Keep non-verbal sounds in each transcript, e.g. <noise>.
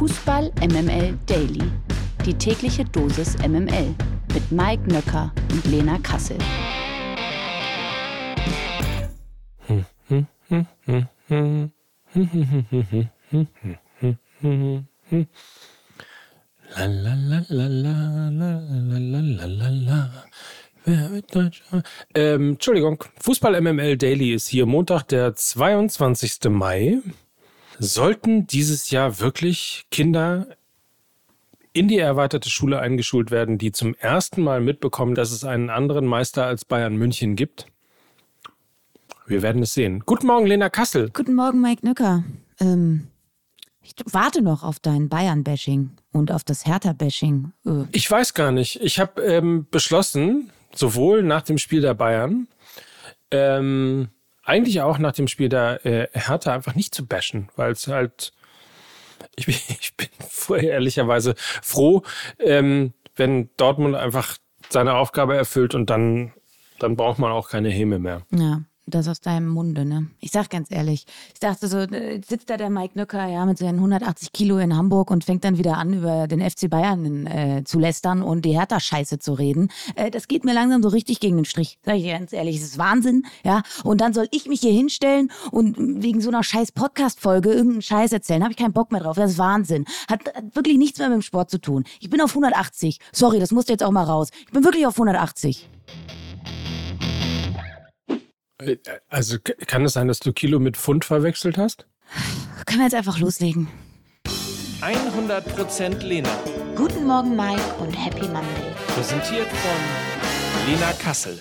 Fußball MML Daily. Die tägliche Dosis MML mit Mike Nöcker und Lena Kassel. La la la la la la la la la la. Wer wird Deutsch? Ähm, Entschuldigung, Fußball MML Daily ist hier Montag, der 22. Mai. Sollten dieses Jahr wirklich Kinder in die erweiterte Schule eingeschult werden, die zum ersten Mal mitbekommen, dass es einen anderen Meister als Bayern München gibt? Wir werden es sehen. Guten Morgen, Lena Kassel. Guten Morgen, Mike Nücker. Ähm, ich warte noch auf dein Bayern-Bashing und auf das Hertha-Bashing. Äh, Ich weiß gar nicht. Ich habe ähm, beschlossen, sowohl nach dem Spiel der Bayern, ähm, eigentlich auch nach dem Spiel der äh, Hertha einfach nicht zu bashen, weil es halt, ich bin, <laughs> ich bin ehrlicherweise froh, ähm, wenn Dortmund einfach seine Aufgabe erfüllt und dann, dann braucht man auch keine Häme mehr. ja, das aus deinem Munde, ne? Ich sag ganz ehrlich, ich dachte so, äh, sitzt da der Mike Nücker ja mit seinen 180 Kilo in Hamburg und fängt dann wieder an, über den FC Bayern äh, zu lästern und die Hertha-Scheiße zu reden. Äh, das geht mir langsam so richtig gegen den Strich. Sag ich ganz ehrlich, es ist Wahnsinn, ja? Und dann soll ich mich hier hinstellen und wegen so einer scheiß Podcast-Folge irgendeinen Scheiß erzählen. Habe ich keinen Bock mehr drauf. Das ist Wahnsinn. Hat, hat wirklich nichts mehr mit dem Sport zu tun. Ich bin auf 180. Sorry, das musste jetzt auch mal raus. Ich bin wirklich auf 180. Äh, Also kann es sein, dass du Kilo mit Pfund verwechselt hast? Können wir jetzt einfach loslegen? 100% Lena. Guten Morgen, Mike, und Happy Monday. Präsentiert von Lena Kassel.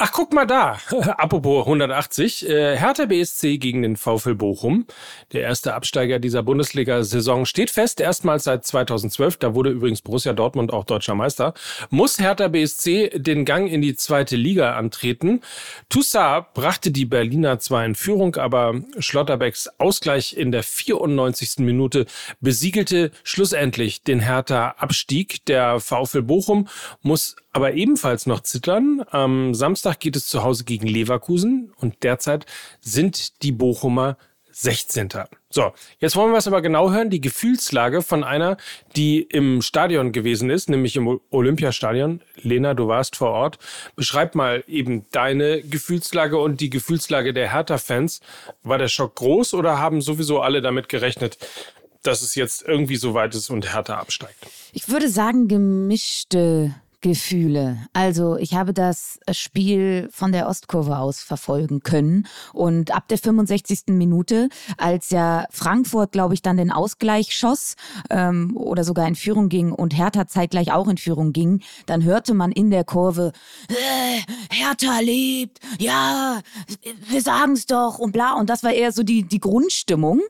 Ach, guck mal da. <laughs> Apropos 180. Äh, Hertha BSC gegen den VfL Bochum. Der erste Absteiger dieser Bundesliga-Saison steht fest. Erstmals seit 2012. Da wurde übrigens Borussia Dortmund auch deutscher Meister. Muss Hertha BSC den Gang in die zweite Liga antreten. Toussaint brachte die Berliner zwar in Führung, aber Schlotterbecks Ausgleich in der 94. Minute besiegelte schlussendlich den Hertha-Abstieg. Der VfL Bochum muss aber ebenfalls noch zittern. Am Samstag geht es zu Hause gegen Leverkusen und derzeit sind die Bochumer 16. So, jetzt wollen wir es aber genau hören. Die Gefühlslage von einer, die im Stadion gewesen ist, nämlich im Olympiastadion. Lena, du warst vor Ort. Beschreib mal eben deine Gefühlslage und die Gefühlslage der Hertha-Fans. War der Schock groß oder haben sowieso alle damit gerechnet, dass es jetzt irgendwie so weit ist und Hertha absteigt? Ich würde sagen, gemischte Gefühle. Also ich habe das Spiel von der Ostkurve aus verfolgen können und ab der 65. Minute, als ja Frankfurt, glaube ich, dann den Ausgleich schoss ähm, oder sogar in Führung ging und Hertha zeitgleich auch in Führung ging, dann hörte man in der Kurve, äh, Hertha lebt, ja, wir sagen es doch und bla. Und das war eher so die, die Grundstimmung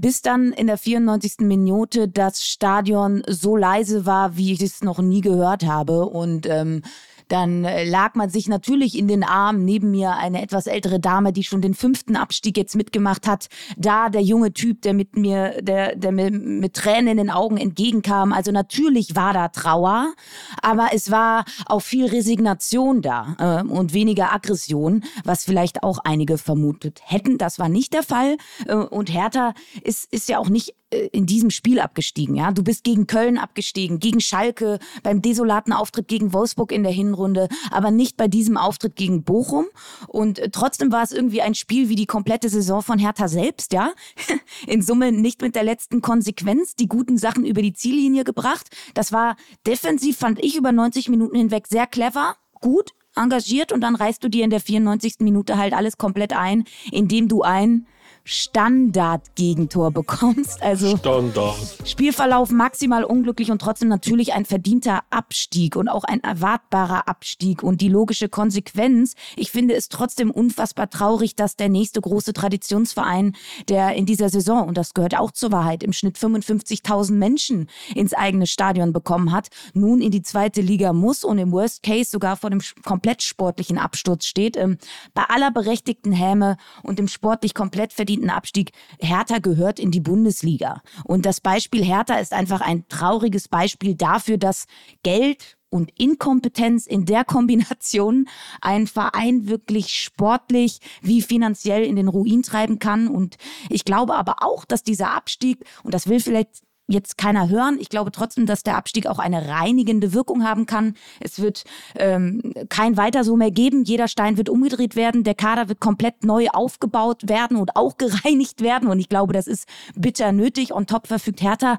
bis dann in der 94. Minute das Stadion so leise war, wie ich es noch nie gehört habe. Und ähm, dann äh, lag man sich natürlich in den Armen. Neben mir eine etwas ältere Dame, die schon den fünften Abstieg jetzt mitgemacht hat. Da der junge Typ, der mit mir, der, der mir mit Tränen in den Augen entgegenkam. Also natürlich war da Trauer, aber es war auch viel Resignation da äh, und weniger Aggression, was vielleicht auch einige vermutet hätten. Das war nicht der Fall. Äh, und Hertha ist, ist ja auch nicht in diesem Spiel abgestiegen. Ja, du bist gegen Köln abgestiegen, gegen Schalke, beim desolaten Auftritt gegen Wolfsburg in der Hinrunde, aber nicht bei diesem Auftritt gegen Bochum. Und äh, trotzdem war es irgendwie ein Spiel wie die komplette Saison von Hertha selbst. Ja, <laughs> in Summe nicht mit der letzten Konsequenz die guten Sachen über die Ziellinie gebracht. Das war defensiv fand ich über 90 Minuten hinweg sehr clever, gut. Engagiert und dann reißt du dir in der 94. Minute halt alles komplett ein, indem du ein Standard-Gegentor bekommst. Also Standard. Spielverlauf maximal unglücklich und trotzdem natürlich ein verdienter Abstieg und auch ein erwartbarer Abstieg. Und die logische Konsequenz, ich finde es trotzdem unfassbar traurig, dass der nächste große Traditionsverein, der in dieser Saison, und das gehört auch zur Wahrheit, im Schnitt 55.000 Menschen ins eigene Stadion bekommen hat, nun in die zweite Liga muss und im Worst Case sogar vor dem komplett sportlichen Absturz steht. Ähm, bei aller berechtigten Häme und dem sportlich komplett verdienten Abstieg, Hertha gehört in die Bundesliga. Und das Beispiel Hertha ist einfach ein trauriges Beispiel dafür, dass Geld und Inkompetenz in der Kombination einen Verein wirklich sportlich wie finanziell in den Ruin treiben kann. Und ich glaube aber auch, dass dieser Abstieg, und das will vielleicht jetzt keiner hören. Ich glaube trotzdem, dass der Abstieg auch eine reinigende Wirkung haben kann. Es wird ähm, kein weiter so mehr geben. Jeder Stein wird umgedreht werden. Der Kader wird komplett neu aufgebaut werden und auch <laughs> gereinigt werden. Und ich glaube, das ist bitter nötig. On top verfügt Hertha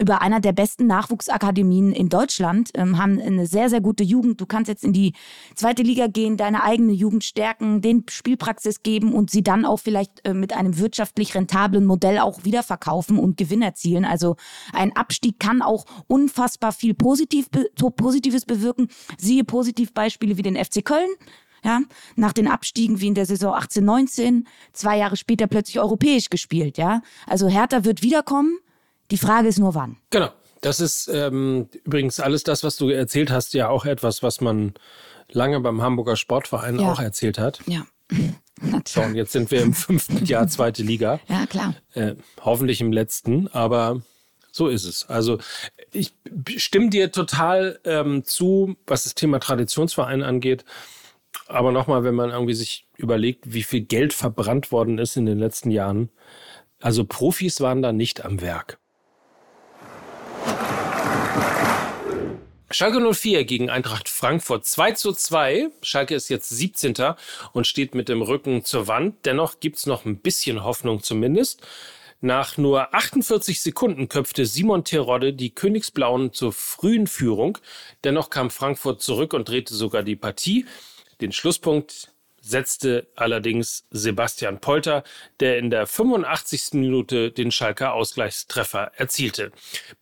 über einer der besten Nachwuchsakademien in Deutschland, ähm, haben eine sehr, sehr gute Jugend. Du kannst jetzt in die zweite Liga gehen, deine eigene Jugend stärken, den Spielpraxis geben und sie dann auch vielleicht äh, mit einem wirtschaftlich rentablen Modell auch wieder verkaufen und Gewinn erzielen. Also ein Abstieg kann auch unfassbar viel Positiv, Positives bewirken. Siehe Positivbeispiele wie den FC Köln. Ja, nach den Abstiegen wie in der Saison 18, 19, zwei Jahre später plötzlich europäisch gespielt, ja. Also Hertha wird wiederkommen. Die Frage ist nur wann. Genau. Das ist ähm, übrigens alles das, was du erzählt hast, ja auch etwas, was man lange beim Hamburger Sportverein ja. auch erzählt hat. Ja. <laughs> So, und jetzt sind wir im fünften <laughs> Jahr zweite Liga. Ja, klar. Äh, hoffentlich im letzten, aber so ist es. Also ich stimme dir total ähm, zu, was das Thema Traditionsverein angeht. Aber nochmal, wenn man irgendwie sich überlegt, wie viel Geld verbrannt worden ist in den letzten Jahren. Also Profis waren da nicht am Werk. Schalke 04 gegen Eintracht Frankfurt 2 zu 2. Schalke ist jetzt 17. und steht mit dem Rücken zur Wand. Dennoch gibt's noch ein bisschen Hoffnung zumindest. Nach nur 48 Sekunden köpfte Simon Terodde die Königsblauen zur frühen Führung. Dennoch kam Frankfurt zurück und drehte sogar die Partie. Den Schlusspunkt setzte allerdings Sebastian Polter, der in der 85. Minute den Schalker Ausgleichstreffer erzielte.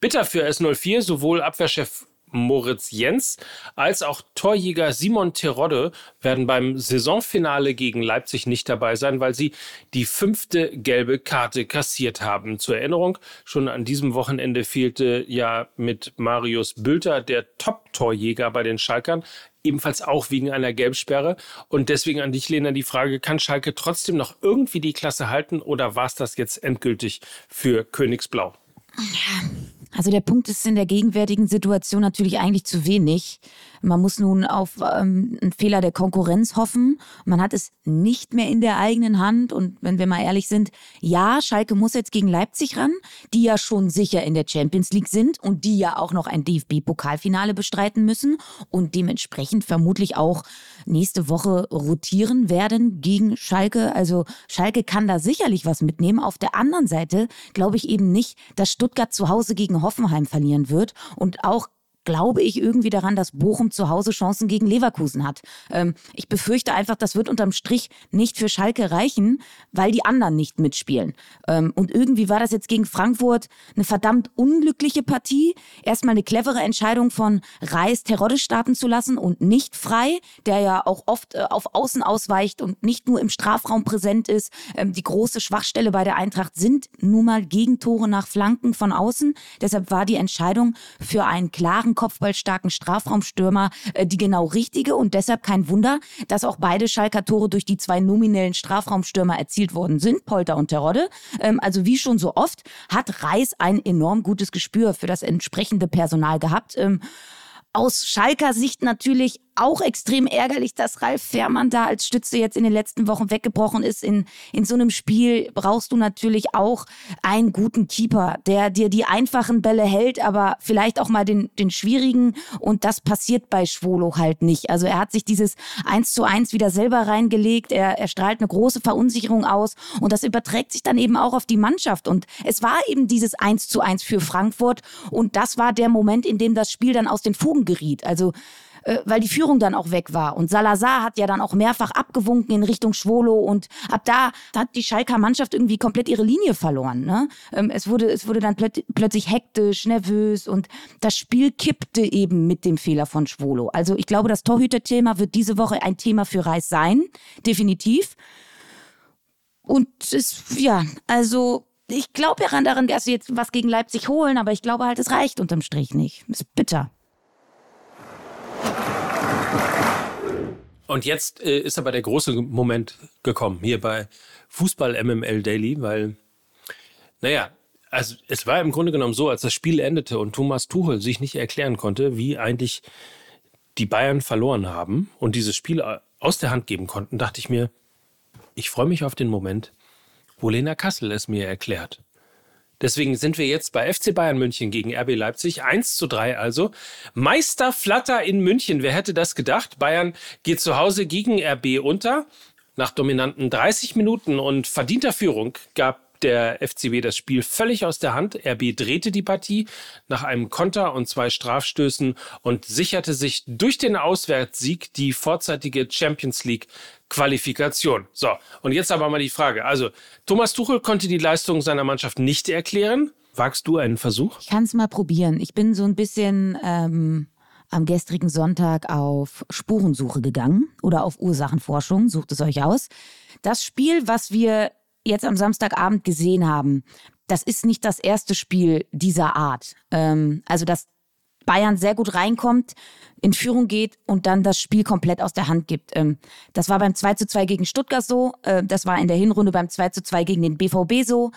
Bitter für S04, sowohl Abwehrchef Moritz Jens als auch Torjäger Simon Terodde werden beim Saisonfinale gegen Leipzig nicht dabei sein, weil sie die fünfte gelbe Karte kassiert haben. Zur Erinnerung, schon an diesem Wochenende fehlte ja mit Marius Bülter der Top-Torjäger bei den Schalkern, ebenfalls auch wegen einer Gelbsperre. Und deswegen an dich, Lena, die Frage, kann Schalke trotzdem noch irgendwie die Klasse halten oder war es das jetzt endgültig für Königsblau? Ja. Also der Punkt ist in der gegenwärtigen Situation natürlich eigentlich zu wenig. Man muss nun auf ähm, einen Fehler der Konkurrenz hoffen. Man hat es nicht mehr in der eigenen Hand. Und wenn wir mal ehrlich sind, ja, Schalke muss jetzt gegen Leipzig ran, die ja schon sicher in der Champions League sind und die ja auch noch ein DFB-Pokalfinale bestreiten müssen und dementsprechend vermutlich auch nächste Woche rotieren werden gegen Schalke. Also Schalke kann da sicherlich was mitnehmen. Auf der anderen Seite glaube ich eben nicht, dass Stuttgart zu Hause gegen Hoffenheim verlieren wird und auch glaube ich irgendwie daran, dass Bochum zu Hause Chancen gegen Leverkusen hat. Ähm, ich befürchte einfach, das wird unterm Strich nicht für Schalke reichen, weil die anderen nicht mitspielen. Ähm, und irgendwie war das jetzt gegen Frankfurt eine verdammt unglückliche Partie. Erstmal eine clevere Entscheidung von Reis, Terodde starten zu lassen und nicht frei, der ja auch oft äh, auf Außen ausweicht und nicht nur im Strafraum präsent ist. Ähm, die große Schwachstelle bei der Eintracht sind nun mal Gegentore nach Flanken von außen. Deshalb war die Entscheidung für einen klaren kopfballstarken Strafraumstürmer äh, die genau richtige und deshalb kein Wunder, dass auch beide Schalker Tore durch die zwei nominellen Strafraumstürmer erzielt worden sind, Polter und Terodde. Ähm, also wie schon so oft hat Reis ein enorm gutes Gespür für das entsprechende Personal gehabt. Ähm, aus Schalker Sicht natürlich auch extrem ärgerlich, dass Ralf Fährmann da als Stütze jetzt in den letzten Wochen weggebrochen ist. In, in so einem Spiel brauchst du natürlich auch einen guten Keeper, der dir die einfachen Bälle hält, aber vielleicht auch mal den, den schwierigen. Und das passiert bei Schwolo halt nicht. Also er hat sich dieses 1 zu 1 wieder selber reingelegt. Er, er strahlt eine große Verunsicherung aus. Und das überträgt sich dann eben auch auf die Mannschaft. Und es war eben dieses 1 zu 1 für Frankfurt. Und das war der Moment, in dem das Spiel dann aus den Fugen geriet. Also äh, weil die Führung dann auch weg war. Und Salazar hat ja dann auch mehrfach abgewunken in Richtung Schwolo und ab da hat die Schalker Mannschaft irgendwie komplett ihre Linie verloren. Ne? Ähm, es, wurde, es wurde dann plöt plötzlich hektisch, nervös und das Spiel kippte eben mit dem Fehler von Schwolo. Also ich glaube, das Torhüterthema wird diese Woche ein Thema für Reis sein, definitiv. Und es, ja, also ich glaube ja daran, dass sie jetzt was gegen Leipzig holen, aber ich glaube halt, es reicht unterm Strich nicht. Ist bitter. Und jetzt äh, ist aber der große Moment gekommen hier bei Fußball MML Daily, weil, naja, also es war im Grunde genommen so, als das Spiel endete und Thomas Tuchel sich nicht erklären konnte, wie eigentlich die Bayern verloren haben und dieses Spiel aus der Hand geben konnten, dachte ich mir, ich freue mich auf den Moment, wo Lena Kassel es mir erklärt. Deswegen sind wir jetzt bei FC Bayern München gegen RB Leipzig. 1 zu 3 also. Meister Flatter in München. Wer hätte das gedacht? Bayern geht zu Hause gegen RB unter. Nach dominanten 30 Minuten und verdienter Führung gab der FCB das Spiel völlig aus der Hand. RB drehte die Partie nach einem Konter und zwei Strafstößen und sicherte sich durch den Auswärtssieg die vorzeitige Champions League Qualifikation. So, und jetzt aber mal die Frage. Also, Thomas Tuchel konnte die Leistung seiner Mannschaft nicht erklären. Wagst du einen Versuch? Ich kann es mal probieren. Ich bin so ein bisschen ähm, am gestrigen Sonntag auf Spurensuche gegangen oder auf Ursachenforschung. Sucht es euch aus. Das Spiel, was wir jetzt am Samstagabend gesehen haben, das ist nicht das erste Spiel dieser Art. Ähm, also, dass Bayern sehr gut reinkommt, in Führung geht und dann das Spiel komplett aus der Hand gibt. Ähm, das war beim 2 zu 2 gegen Stuttgart so, äh, das war in der Hinrunde beim 2 zu 2 gegen den BVB so.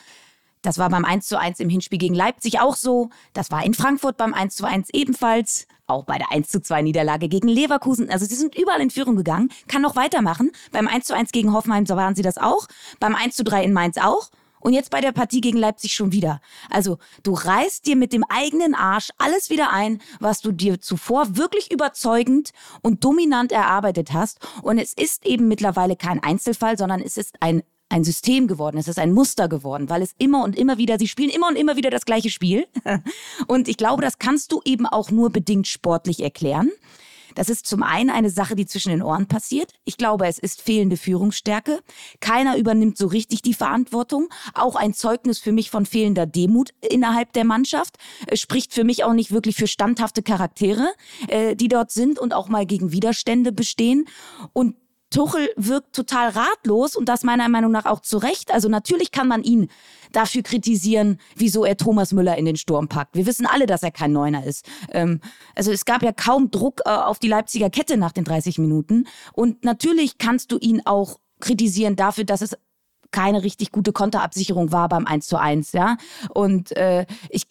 Das war beim 1 zu 1 im Hinspiel gegen Leipzig auch so. Das war in Frankfurt beim 1 zu 1 ebenfalls. Auch bei der 1 zu 2 Niederlage gegen Leverkusen. Also sie sind überall in Führung gegangen. Kann noch weitermachen. Beim 1 zu 1 gegen Hoffenheim waren sie das auch. Beim 1 zu 3 in Mainz auch. Und jetzt bei der Partie gegen Leipzig schon wieder. Also du reißt dir mit dem eigenen Arsch alles wieder ein, was du dir zuvor wirklich überzeugend und dominant erarbeitet hast. Und es ist eben mittlerweile kein Einzelfall, sondern es ist ein ein System geworden, es ist ein Muster geworden, weil es immer und immer wieder, sie spielen immer und immer wieder das gleiche Spiel. <laughs> Und ich glaube, das kannst du eben auch nur bedingt sportlich erklären. Das ist zum einen eine Sache, die zwischen den Ohren passiert. Ich glaube, es ist fehlende Führungsstärke. Keiner übernimmt so richtig die Verantwortung. Auch ein Zeugnis für mich von fehlender Demut innerhalb der Mannschaft. Es spricht für mich auch nicht wirklich für standhafte Charaktere, äh, die dort sind und auch mal gegen Widerstände bestehen. Und Tuchel wirkt total ratlos und das meiner Meinung nach auch zu Recht. Also natürlich kann man ihn dafür kritisieren, wieso er Thomas Müller in den Sturm packt. Wir wissen alle, dass er kein Neuner ist. Ähm, also es gab ja kaum Druck äh, auf die Leipziger Kette nach den 30 Minuten. Und natürlich kannst du ihn auch kritisieren dafür, dass es keine richtig gute Konterabsicherung war beim 1 zu 1, ja. Und äh, ich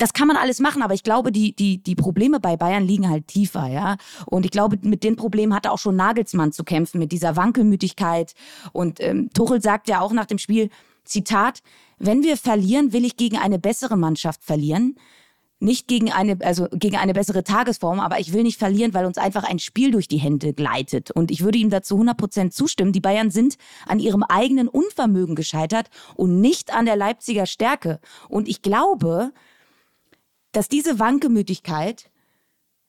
das kann man alles machen, aber ich glaube, die, die, die Probleme bei Bayern liegen halt tiefer, ja. Und ich glaube, mit den Problemen hatte auch schon Nagelsmann zu kämpfen, mit dieser Wankelmütigkeit. Und ähm, Tuchel sagt ja auch nach dem Spiel, Zitat, wenn wir verlieren, will ich gegen eine bessere Mannschaft verlieren. Nicht gegen eine, also gegen eine bessere Tagesform, aber ich will nicht verlieren, weil uns einfach ein Spiel durch die Hände gleitet. Und ich würde ihm dazu 100 Prozent zustimmen. Die Bayern sind an ihrem eigenen Unvermögen gescheitert und nicht an der Leipziger Stärke. Und ich glaube, dass diese Wankemütigkeit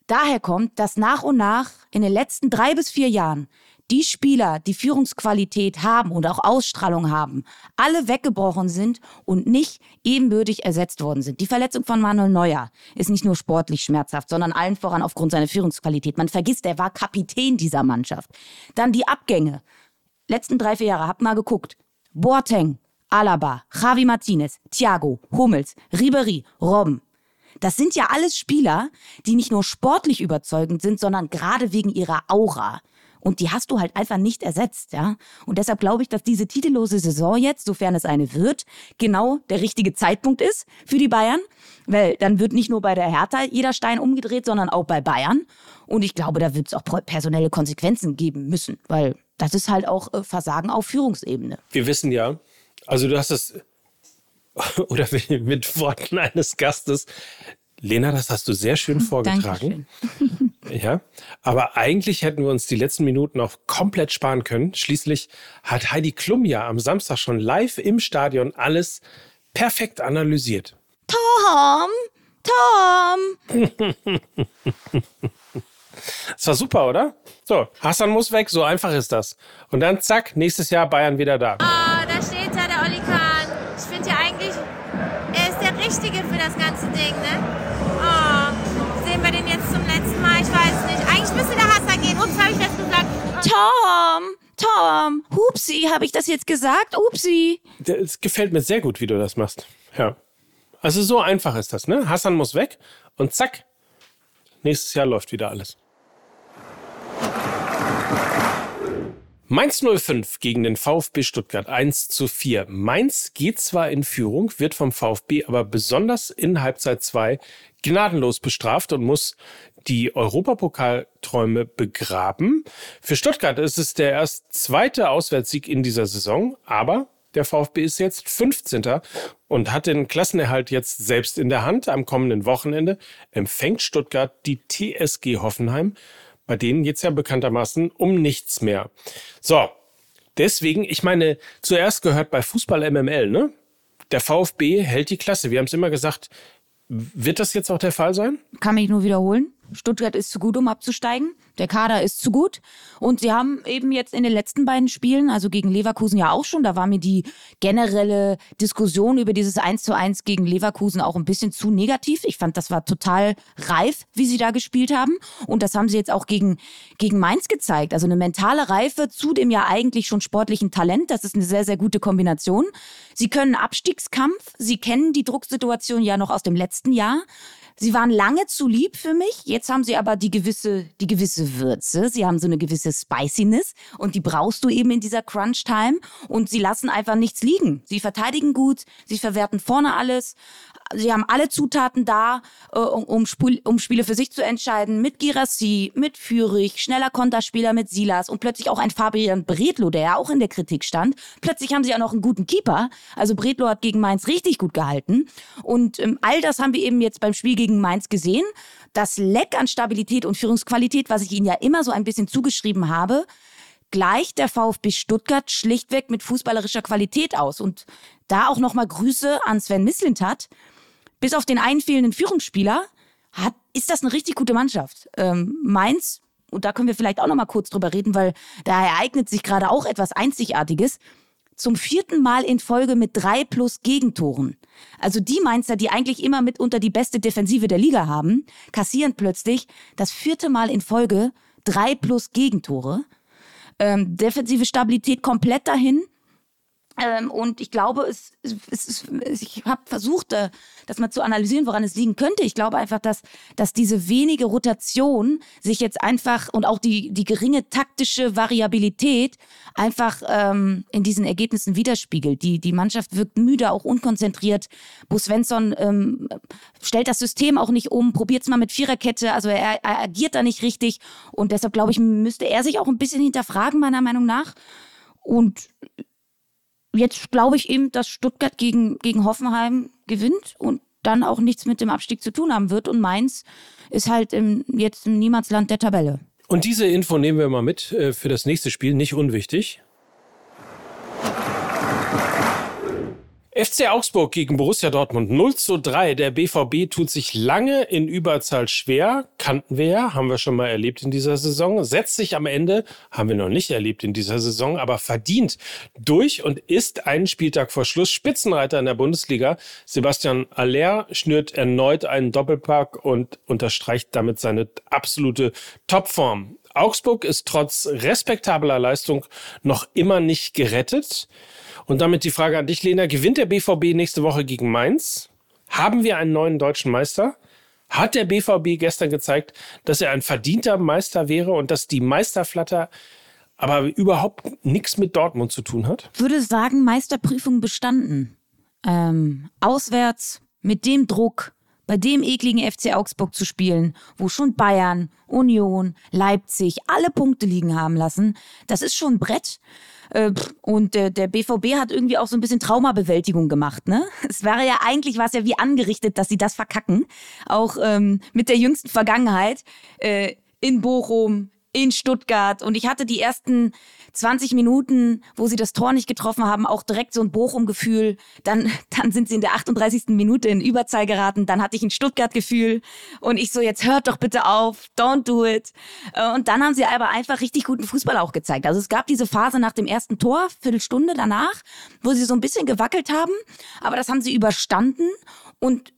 daher kommt, dass nach und nach in den letzten drei bis vier Jahren die Spieler, die Führungsqualität haben und auch Ausstrahlung haben, alle weggebrochen sind und nicht ebenbürtig ersetzt worden sind. Die Verletzung von Manuel Neuer ist nicht nur sportlich schmerzhaft, sondern allen voran aufgrund seiner Führungsqualität. Man vergisst, er war Kapitän dieser Mannschaft. Dann die Abgänge. Letzten drei, vier Jahre, habt mal geguckt. Boateng, Alaba, Javi Martinez, Thiago, Hummels, Ribery, Robben. Das sind ja alles Spieler, die nicht nur sportlich überzeugend sind, sondern gerade wegen ihrer Aura. Und die hast du halt einfach nicht ersetzt, ja. Und deshalb glaube ich, dass diese titellose Saison jetzt, sofern es eine wird, genau der richtige Zeitpunkt ist für die Bayern. Weil dann wird nicht nur bei der Hertha jeder Stein umgedreht, sondern auch bei Bayern. Und ich glaube, da wird es auch personelle Konsequenzen geben müssen, weil das ist halt auch äh, Versagen auf Führungsebene. Wir wissen ja, also du hast es <laughs> oder mit Worten eines Gastes. Lena, das hast du sehr schön <laughs> vorgetragen. ja, aber eigentlich hätten wir uns die letzten Minuten auch komplett sparen können. Schließlich hat Heidi Klum ja am Samstag schon live im Stadion alles perfekt analysiert. Tom, Tom. <laughs> Das war super, oder? So, Hassan muss weg, so einfach ist das. Und dann zack, nächstes Jahr Bayern wieder da. Ah, da steht Tom, Tom, hupsi, habe ich das jetzt gesagt? Upsi. Es gefällt mir sehr gut, wie du das machst. Ja. Also so einfach ist das, ne? Hassan muss weg und zack, nächstes Jahr läuft wieder alles. Mainz 05 gegen den VfB Stuttgart 1 zu 4. Mainz geht zwar in Führung, wird vom VfB aber besonders in Halbzeit 2 gnadenlos bestraft und muss die Europapokalträume begraben. Für Stuttgart ist es der erst zweite Auswärtssieg in dieser Saison, aber der VfB ist jetzt 15. und hat den Klassenerhalt jetzt selbst in der Hand. Am kommenden Wochenende empfängt Stuttgart die TSG Hoffenheim bei denen jetzt ja bekanntermaßen um nichts mehr. So, deswegen, ich meine, zuerst gehört bei Fußball MML, ne? Der VfB hält die Klasse. Wir haben es immer gesagt. Wird das jetzt auch der Fall sein? Kann mich nur wiederholen. Stuttgart ist zu gut, um abzusteigen. Der Kader ist zu gut. Und sie haben eben jetzt in den letzten beiden Spielen, also gegen Leverkusen ja auch schon, da war mir die generelle Diskussion über dieses 1 zu 1 gegen Leverkusen auch ein bisschen zu negativ. Ich fand, das war total reif, wie sie da gespielt haben. Und das haben sie jetzt auch gegen, gegen Mainz gezeigt. Also eine mentale Reife zu dem ja eigentlich schon sportlichen Talent. Das ist eine sehr, sehr gute Kombination. Sie können Abstiegskampf. Sie kennen die Drucksituation ja noch aus dem letzten Jahr. Sie waren lange zu lieb für mich. Jetzt haben sie aber die gewisse, die gewisse Würze. Sie haben so eine gewisse Spiciness und die brauchst du eben in dieser Crunch-Time. Und sie lassen einfach nichts liegen. Sie verteidigen gut, sie verwerten vorne alles, sie haben alle Zutaten da, äh, um, um, um, Spiele für sich zu entscheiden. Mit Girassi, mit Fürich, schneller Konterspieler mit Silas und plötzlich auch ein Fabian Bredlo, der ja auch in der Kritik stand. Plötzlich haben sie auch noch einen guten Keeper. Also Bredlo hat gegen Mainz richtig gut gehalten. Und ähm, all das haben wir eben jetzt beim Spiel gegen Mainz gesehen. Das Leck an Stabilität und Führungsqualität, was ich ihnen ja immer so ein bisschen zugeschrieben habe, gleicht der VfB Stuttgart schlichtweg mit fußballerischer Qualität aus. Und da auch nochmal Grüße an Sven Mislintat, bis auf den einen fehlenden Führungsspieler hat, ist das eine richtig gute Mannschaft. Ähm, Mainz, und da können wir vielleicht auch noch mal kurz drüber reden, weil da ereignet sich gerade auch etwas Einzigartiges. Zum vierten Mal in Folge mit drei plus Gegentoren. Also die Mainzer, die eigentlich immer mitunter die beste Defensive der Liga haben, kassieren plötzlich das vierte Mal in Folge drei plus Gegentore. Ähm, defensive Stabilität komplett dahin. Ähm, und ich glaube, es, es, es ich habe versucht, äh, das mal zu analysieren, woran es liegen könnte. Ich glaube einfach, dass, dass diese wenige Rotation sich jetzt einfach und auch die, die geringe taktische Variabilität einfach ähm, in diesen Ergebnissen widerspiegelt. Die, die Mannschaft wirkt müde, auch unkonzentriert. Bo Svensson ähm, stellt das System auch nicht um, probiert es mal mit Viererkette, also er, er agiert da nicht richtig. Und deshalb, glaube ich, müsste er sich auch ein bisschen hinterfragen, meiner Meinung nach. Und jetzt glaube ich eben, dass Stuttgart gegen, gegen Hoffenheim gewinnt und dann auch nichts mit dem Abstieg zu tun haben wird. Und Mainz ist halt im, jetzt im Niemandsland der Tabelle. Und diese Info nehmen wir mal mit äh, für das nächste Spiel, nicht unwichtig. FC Augsburg gegen Borussia Dortmund 0 zu 3. Der BVB tut sich lange in Überzahl schwer. Kannten wir ja, haben wir schon mal erlebt in dieser Saison. Setzt sich am Ende, haben wir noch nicht erlebt in dieser Saison, aber verdient durch und ist einen Spieltag vor Schluss Spitzenreiter in der Bundesliga. Sebastian Aller schnürt erneut einen Doppelpack und unterstreicht damit seine absolute Topform. Augsburg ist trotz respektabler Leistung noch immer nicht gerettet. Und damit die Frage an dich, Lena. Gewinnt der BVB nächste Woche gegen Mainz? Haben wir einen neuen deutschen Meister? Hat der BVB gestern gezeigt, dass er ein verdienter Meister wäre und dass die Meisterflatter aber überhaupt nichts mit Dortmund zu tun hat? Würde sagen, Meisterprüfung bestanden. Ähm, auswärts, mit dem Druck, bei dem ekligen FC Augsburg zu spielen, wo schon Bayern, Union, Leipzig alle Punkte liegen haben lassen, das ist schon ein Brett. Äh, und der BVB hat irgendwie auch so ein bisschen Traumabewältigung gemacht. Ne? <laughs> Es wäre ja eigentlich was ja wie angerichtet, dass sie das verkacken. Auch ähm, mit der jüngsten Vergangenheit äh, in Bochum, in Stuttgart. Und ich hatte die ersten 20 Minuten, wo sie das Tor nicht getroffen haben, auch direkt so ein Bochum-Gefühl. Dann, <laughs> dann sind sie in der 38. Minute in Überzahl geraten. Dann hatte ich ein Stuttgart-Gefühl. Und ich so, jetzt hört doch bitte auf, don't do it. Äh, und dann haben sie aber einfach richtig guten Fußball auch gezeigt. Also es gab diese Phase nach dem ersten Tor, Viertelstunde danach, wo sie so ein bisschen gewackelt haben. Aber das haben sie überstanden. Und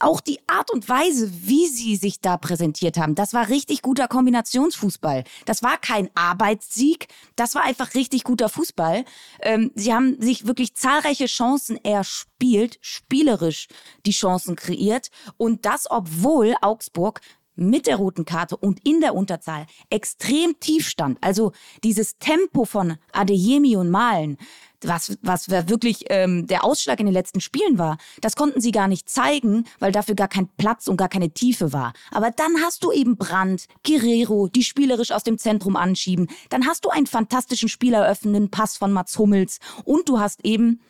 auch die Art und Weise, wie sie sich da präsentiert haben, das war richtig guter Kombinationsfußball. Das war kein Arbeitssieg, das war einfach richtig guter Fußball. Ähm, sie haben sich wirklich zahlreiche Chancen erspielt, spielerisch die Chancen kreiert und das, obwohl Augsburg mit der roten Karte und in der Unterzahl extrem tief stand. Also dieses Tempo von Adeyemi und Malen, was, was wirklich ähm, der Ausschlag in den letzten Spielen war, das konnten sie gar nicht zeigen, weil dafür gar kein Platz und gar keine Tiefe war. Aber dann hast du eben Brandt, Guerrero, die spielerisch aus dem Zentrum anschieben. Dann hast du einen fantastischen spieleröffnenden Pass von Mats Hummels und du hast eben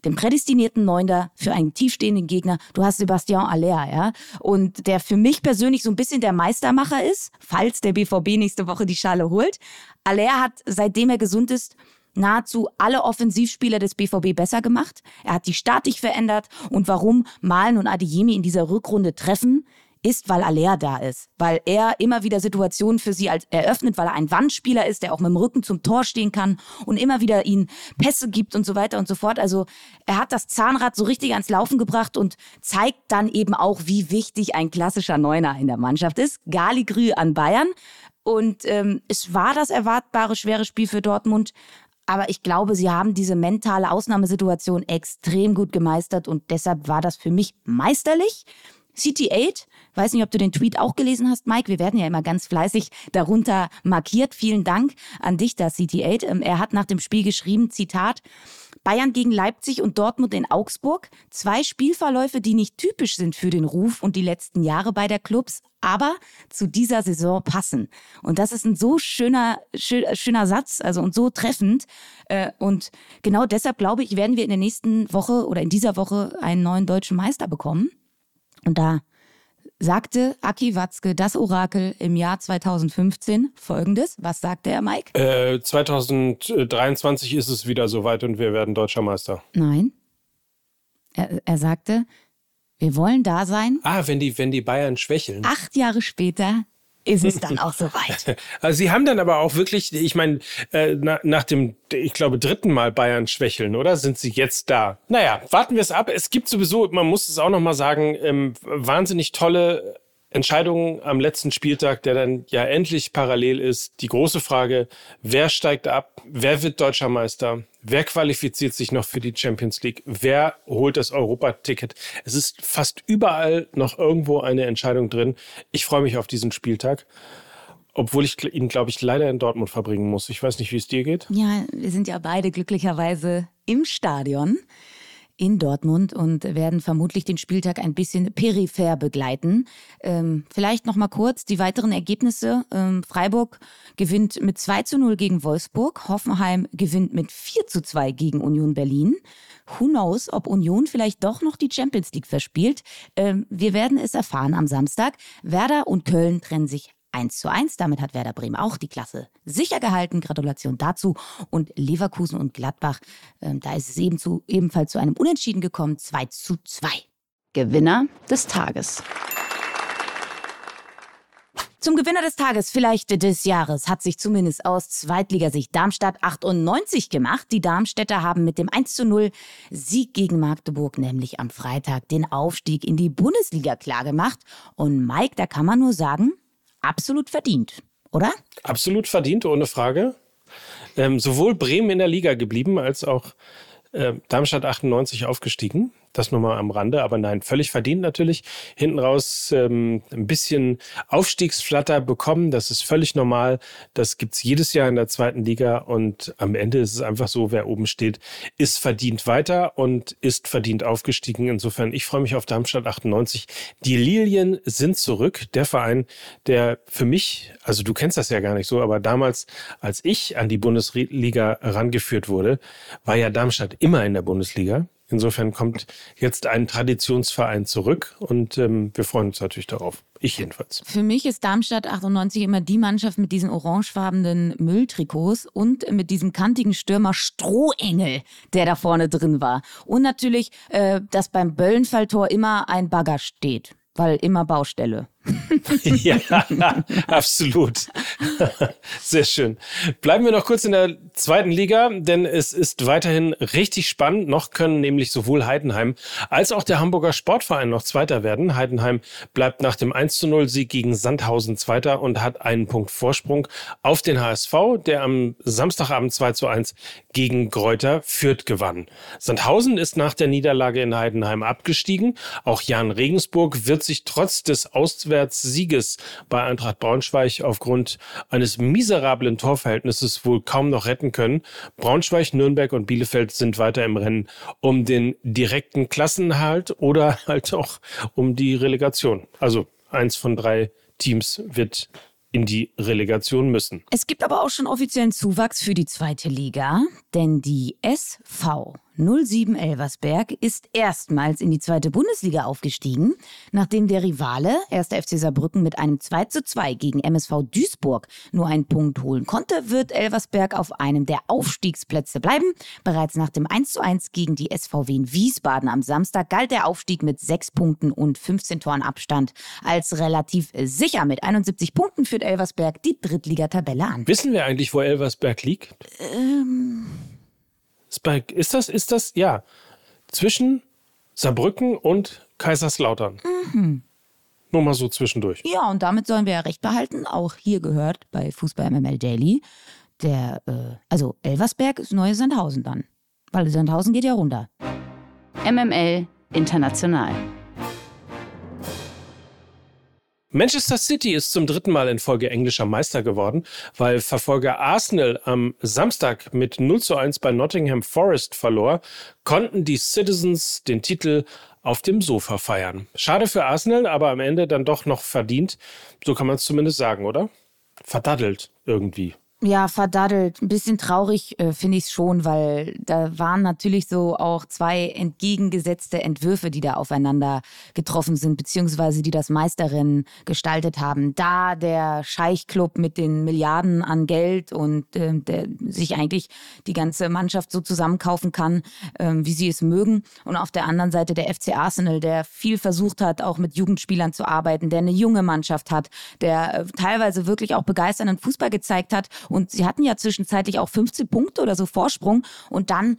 den prädestinierten Neuner für einen tiefstehenden Gegner. Du hast Sebastian Aller, ja. Und der für mich persönlich so ein bisschen der Meistermacher ist, falls der BVB nächste Woche die Schale holt. Aller hat, seitdem er gesund ist, nahezu alle Offensivspieler des BVB besser gemacht. Er hat die Statik verändert und warum Malen und Adeyemi in dieser Rückrunde treffen, ist, weil Aller da ist. Weil er immer wieder Situationen für sie eröffnet, weil er ein Wandspieler ist, der auch mit dem Rücken zum Tor stehen kann und immer wieder ihnen Pässe gibt und so weiter und so fort. Also er hat das Zahnrad so richtig ans Laufen gebracht und zeigt dann eben auch, wie wichtig ein klassischer Neuner in der Mannschaft ist. Galigrü an Bayern. Und ähm, es war das erwartbare schwere Spiel für Dortmund. Aber ich glaube, sie haben diese mentale Ausnahmesituation extrem gut gemeistert und deshalb war das für mich meisterlich. CT8, weiß nicht, ob du den Tweet auch gelesen hast, Mike. Wir werden ja immer ganz fleißig darunter markiert. Vielen Dank an dich, da CT8. Ähm, er hat nach dem Spiel geschrieben, Zitat, Bayern gegen Leipzig und Dortmund in Augsburg. Zwei Spielverläufe, die nicht typisch sind für den Ruf und die letzten Jahre bei der Clubs, aber zu dieser Saison passen. Und das ist ein so schöner, schöner Satz, also und so treffend. Äh, und genau deshalb glaube ich, werden wir in der nächsten Woche oder in dieser Woche einen neuen deutschen Meister bekommen. Und da sagte Aki Watzke, das Orakel, im Jahr 2015 folgendes. Was sagte er, Mike? Äh, 2023 ist es wieder soweit und wir werden deutscher Meister. Nein. Er, er sagte, wir wollen da sein. Ah, wenn die, wenn die Bayern schwächeln. Acht Jahre später ist es dann auch soweit. <laughs> Also sie haben dann aber auch wirklich, ich meine, äh, na, nach dem, ich glaube, dritten Mal Bayern schwächeln, oder? Sind sie jetzt da? Naja, warten wir es ab. Es gibt sowieso, man muss es auch nochmal sagen, ähm, wahnsinnig tolle Entscheidungen am letzten Spieltag, der dann ja endlich parallel ist. Die große Frage, wer steigt ab? Wer wird deutscher Meister? Wer qualifiziert sich noch für die Champions League? Wer holt das Europaticket? Es ist fast überall noch irgendwo eine Entscheidung drin. Ich freue mich auf diesen Spieltag. Obwohl ich ihn, glaube ich, leider in Dortmund verbringen muss. Ich weiß nicht, wie es dir geht. Ja, wir sind ja beide glücklicherweise im Stadion in Dortmund und werden vermutlich den Spieltag ein bisschen peripher begleiten. Ähm, vielleicht noch mal kurz die weiteren Ergebnisse. Ähm, Freiburg gewinnt mit 2 zu 0 gegen Wolfsburg. Hoffenheim gewinnt mit 4 zu 2 gegen Union Berlin. Who knows, ob Union vielleicht doch noch die Champions League verspielt. Ähm, wir werden es erfahren am Samstag. Werder und Köln trennen sich 1 zu 1. Damit hat Werder Bremen auch die Klasse sicher gehalten. Gratulation dazu. Und Leverkusen und Gladbach, äh, da ist es eben zu, ebenfalls zu einem Unentschieden gekommen. 2 zu 2. Gewinner des Tages. Zum Gewinner des Tages, vielleicht des Jahres, hat sich zumindest aus Zweitligasicht Darmstadt 98 gemacht. Die Darmstädter haben mit dem 1 zu 0 Sieg gegen Magdeburg nämlich am Freitag den Aufstieg in die Bundesliga klargemacht. Und Mike, da kann man nur sagen, absolut verdient, oder? Absolut verdient, ohne Frage. Ähm, sowohl Bremen in der Liga geblieben als auch äh, Darmstadt 98 aufgestiegen. Das nur mal am Rande, aber nein, völlig verdient natürlich. Hinten raus ähm, ein bisschen Aufstiegsflatter bekommen, das ist völlig normal. Das gibt's jedes Jahr in der zweiten Liga und am Ende ist es einfach so, wer oben steht, ist verdient weiter und ist verdient aufgestiegen. Insofern, ich freue mich auf Darmstadt 98. Die Lilien sind zurück. Der Verein, der für mich, also du kennst das ja gar nicht so, aber damals, als ich an die Bundesliga rangeführt wurde, war ja Darmstadt immer in der Bundesliga. Insofern kommt jetzt ein Traditionsverein zurück und ähm, wir freuen uns natürlich darauf. Ich jedenfalls. Für mich ist Darmstadt 98 immer die Mannschaft mit diesen orangefarbenen Mülltrikots und mit diesem kantigen Stürmer Strohengel, der da vorne drin war. Und natürlich, äh, dass beim Böllenfalltor immer ein Bagger steht, weil immer Baustelle. <laughs> ja, absolut. Sehr schön. Bleiben wir noch kurz in der zweiten Liga, denn es ist weiterhin richtig spannend. Noch können nämlich sowohl Heidenheim als auch der Hamburger Sportverein noch Zweiter werden. Heidenheim bleibt nach dem 1 zu 0 Sieg gegen Sandhausen Zweiter und hat einen Punkt Vorsprung auf den HSV, der am Samstagabend 2 zu 1 gegen Gräuter Fürth gewann. Sandhausen ist nach der Niederlage in Heidenheim abgestiegen. Auch Jan Regensburg wird sich trotz des Auswärts Auswärtssieges bei Eintracht Braunschweig aufgrund eines miserablen Torverhältnisses wohl kaum noch retten können. Braunschweig, Nürnberg und Bielefeld sind weiter im Rennen um den direkten Klassenerhalt oder <laughs> halt auch um die Relegation. Also eins von drei Teams wird in die Relegation müssen. Es gibt aber auch schon offiziellen Zuwachs für die zweite Liga, denn die SV 07 Elversberg ist erstmals in die zweite Bundesliga aufgestiegen, nachdem der Rivale 1. FC Saarbrücken mit einem 2 zu 2 gegen MSV Duisburg nur einen Punkt holen konnte, wird Elversberg auf einem der Aufstiegsplätze bleiben. Bereits nach dem 1 zu 1 gegen die SVW in Wiesbaden am Samstag galt der Aufstieg mit 6 Punkten und 15 Toren Abstand als relativ sicher. Mit 71 Punkten führt Elversberg die Drittligatabelle an. Wissen wir eigentlich, wo Elversberg liegt? Ähm ist das, ist das, ja, zwischen Saarbrücken und Kaiserslautern. Mhm. Nur mal so zwischendurch. Ja, und damit sollen wir ja recht behalten. Auch hier gehört bei Fußball MML Daily der, äh, also Elversberg ist neue Sandhausen dann. Weil Sandhausen geht ja runter. MML International. Manchester City ist zum dritten Mal in Folge englischer Meister geworden, weil Verfolger Arsenal am Samstag mit 0 zu 1 bei Nottingham Forest verlor, konnten die Citizens den Titel auf dem Sofa feiern. Schade für Arsenal, aber am Ende dann doch noch verdient. So kann man es zumindest sagen, oder? Verdaddelt irgendwie. Ja, verdaddelt. Ein bisschen traurig äh, finde ich es schon, weil da waren natürlich so auch zwei entgegengesetzte Entwürfe, die da aufeinander getroffen sind, beziehungsweise die das Meisterrennen gestaltet haben. Da der Scheichclub mit den Milliarden an Geld und äh, der sich eigentlich die ganze Mannschaft so zusammenkaufen kann, äh, wie sie es mögen. Und auf der anderen Seite der FC Arsenal, der viel versucht hat, auch mit Jugendspielern zu arbeiten, der eine junge Mannschaft hat, der äh, teilweise wirklich auch begeisternden Fußball gezeigt hat und sie hatten ja zwischenzeitlich auch 15 Punkte oder so Vorsprung. Und dann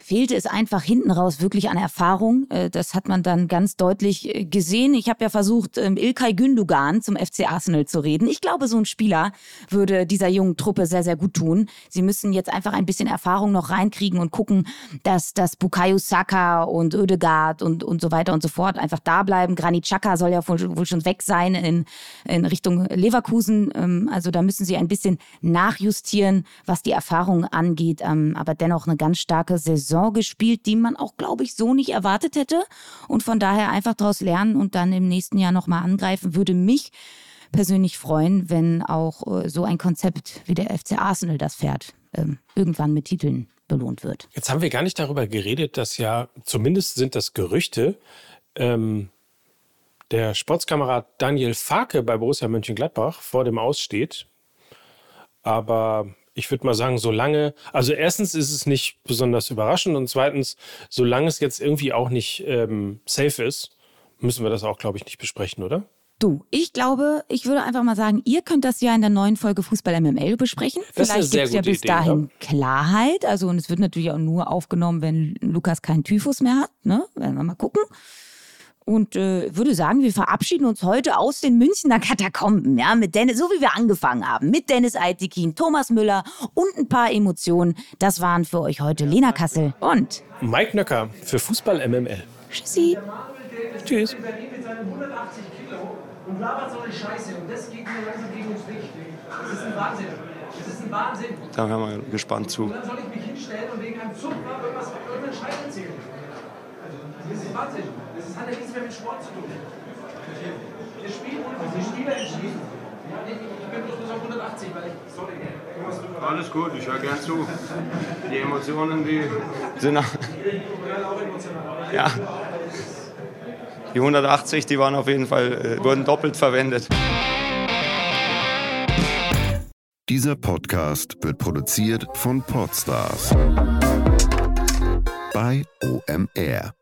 fehlte es einfach hinten raus wirklich an Erfahrung. Äh, das hat man dann ganz deutlich äh, gesehen. Ich habe ja versucht, ähm, Ilkay Gündogan zum FC Arsenal zu reden. Ich glaube, so ein Spieler würde dieser jungen Truppe sehr, sehr gut tun. Sie müssen jetzt einfach ein bisschen Erfahrung noch reinkriegen und gucken, dass das Bukayo Saka und Oedegaard und, und so weiter und so fort einfach da bleiben. Granit Xhaka soll ja wohl, wohl schon weg sein in, in Richtung Leverkusen. Ähm, also da müssen sie ein bisschen nachjustieren, was die Erfahrung angeht. Ähm, aber dennoch eine ganz starke Saison Saison gespielt, die man auch, glaube ich, so nicht erwartet hätte. Und von daher einfach daraus lernen und dann im nächsten Jahr nochmal angreifen, würde mich persönlich freuen, wenn auch äh, so ein Konzept wie der FC Arsenal das fährt, irgendwann mit Titeln belohnt wird. Jetzt haben wir gar nicht darüber geredet, dass ja, zumindest sind das Gerüchte, ähm, der Sportskamerad Daniel Farke bei Borussia Mönchengladbach vor dem Aussteht. Aber ich würde mal sagen, solange, also erstens ist es nicht besonders überraschend und zweitens, solange es jetzt irgendwie auch nicht ähm, safe ist, müssen wir das auch, glaube ich, nicht besprechen, oder? Du, ich glaube, ich würde einfach mal sagen, ihr könnt das ja in der neuen Folge Fußball MML besprechen. Das Vielleicht gibt es ja bis Idee, dahin ja. Klarheit. Also, und es wird natürlich auch nur aufgenommen, wenn Lukas keinen Typhus mehr hat. Ne? Werden wir mal gucken und äh, würde sagen, wir verabschieden uns heute aus den Münchner Katakomben, ja, mit Dennis, so wie wir angefangen haben, mit Dennis Eitekin, Thomas Müller und ein paar Emotionen. Das waren für euch heute Lena Kassel und Mike Nöcker für Fußball MML. Tschüssi. Tschüss. und labert so eine Scheiße. Und das geht mir langsam gegen uns Licht. Das ist ein Wahnsinn. Das ist ein Wahnsinn. Da hören wir gespannt zu. Und dann soll ich mich hinstellen und wegen einem Zupfer irgendwas, irgendeinen Scheiß erzählen. Das ist Wahnsinn. Das hat ja nichts mehr mit Sport zu tun. Wir spielen ohne die Spieler entschieden. Ja, nee, ich bin bloß bis auf 180, weil ich, sorry. Alles gut, ich höre gern zu. Die Emotionen, die sind auch, ja. Die 180, die waren auf jeden Fall, äh, wurden doppelt verwendet. Dieser Podcast wird produziert von Podstars bei OMR.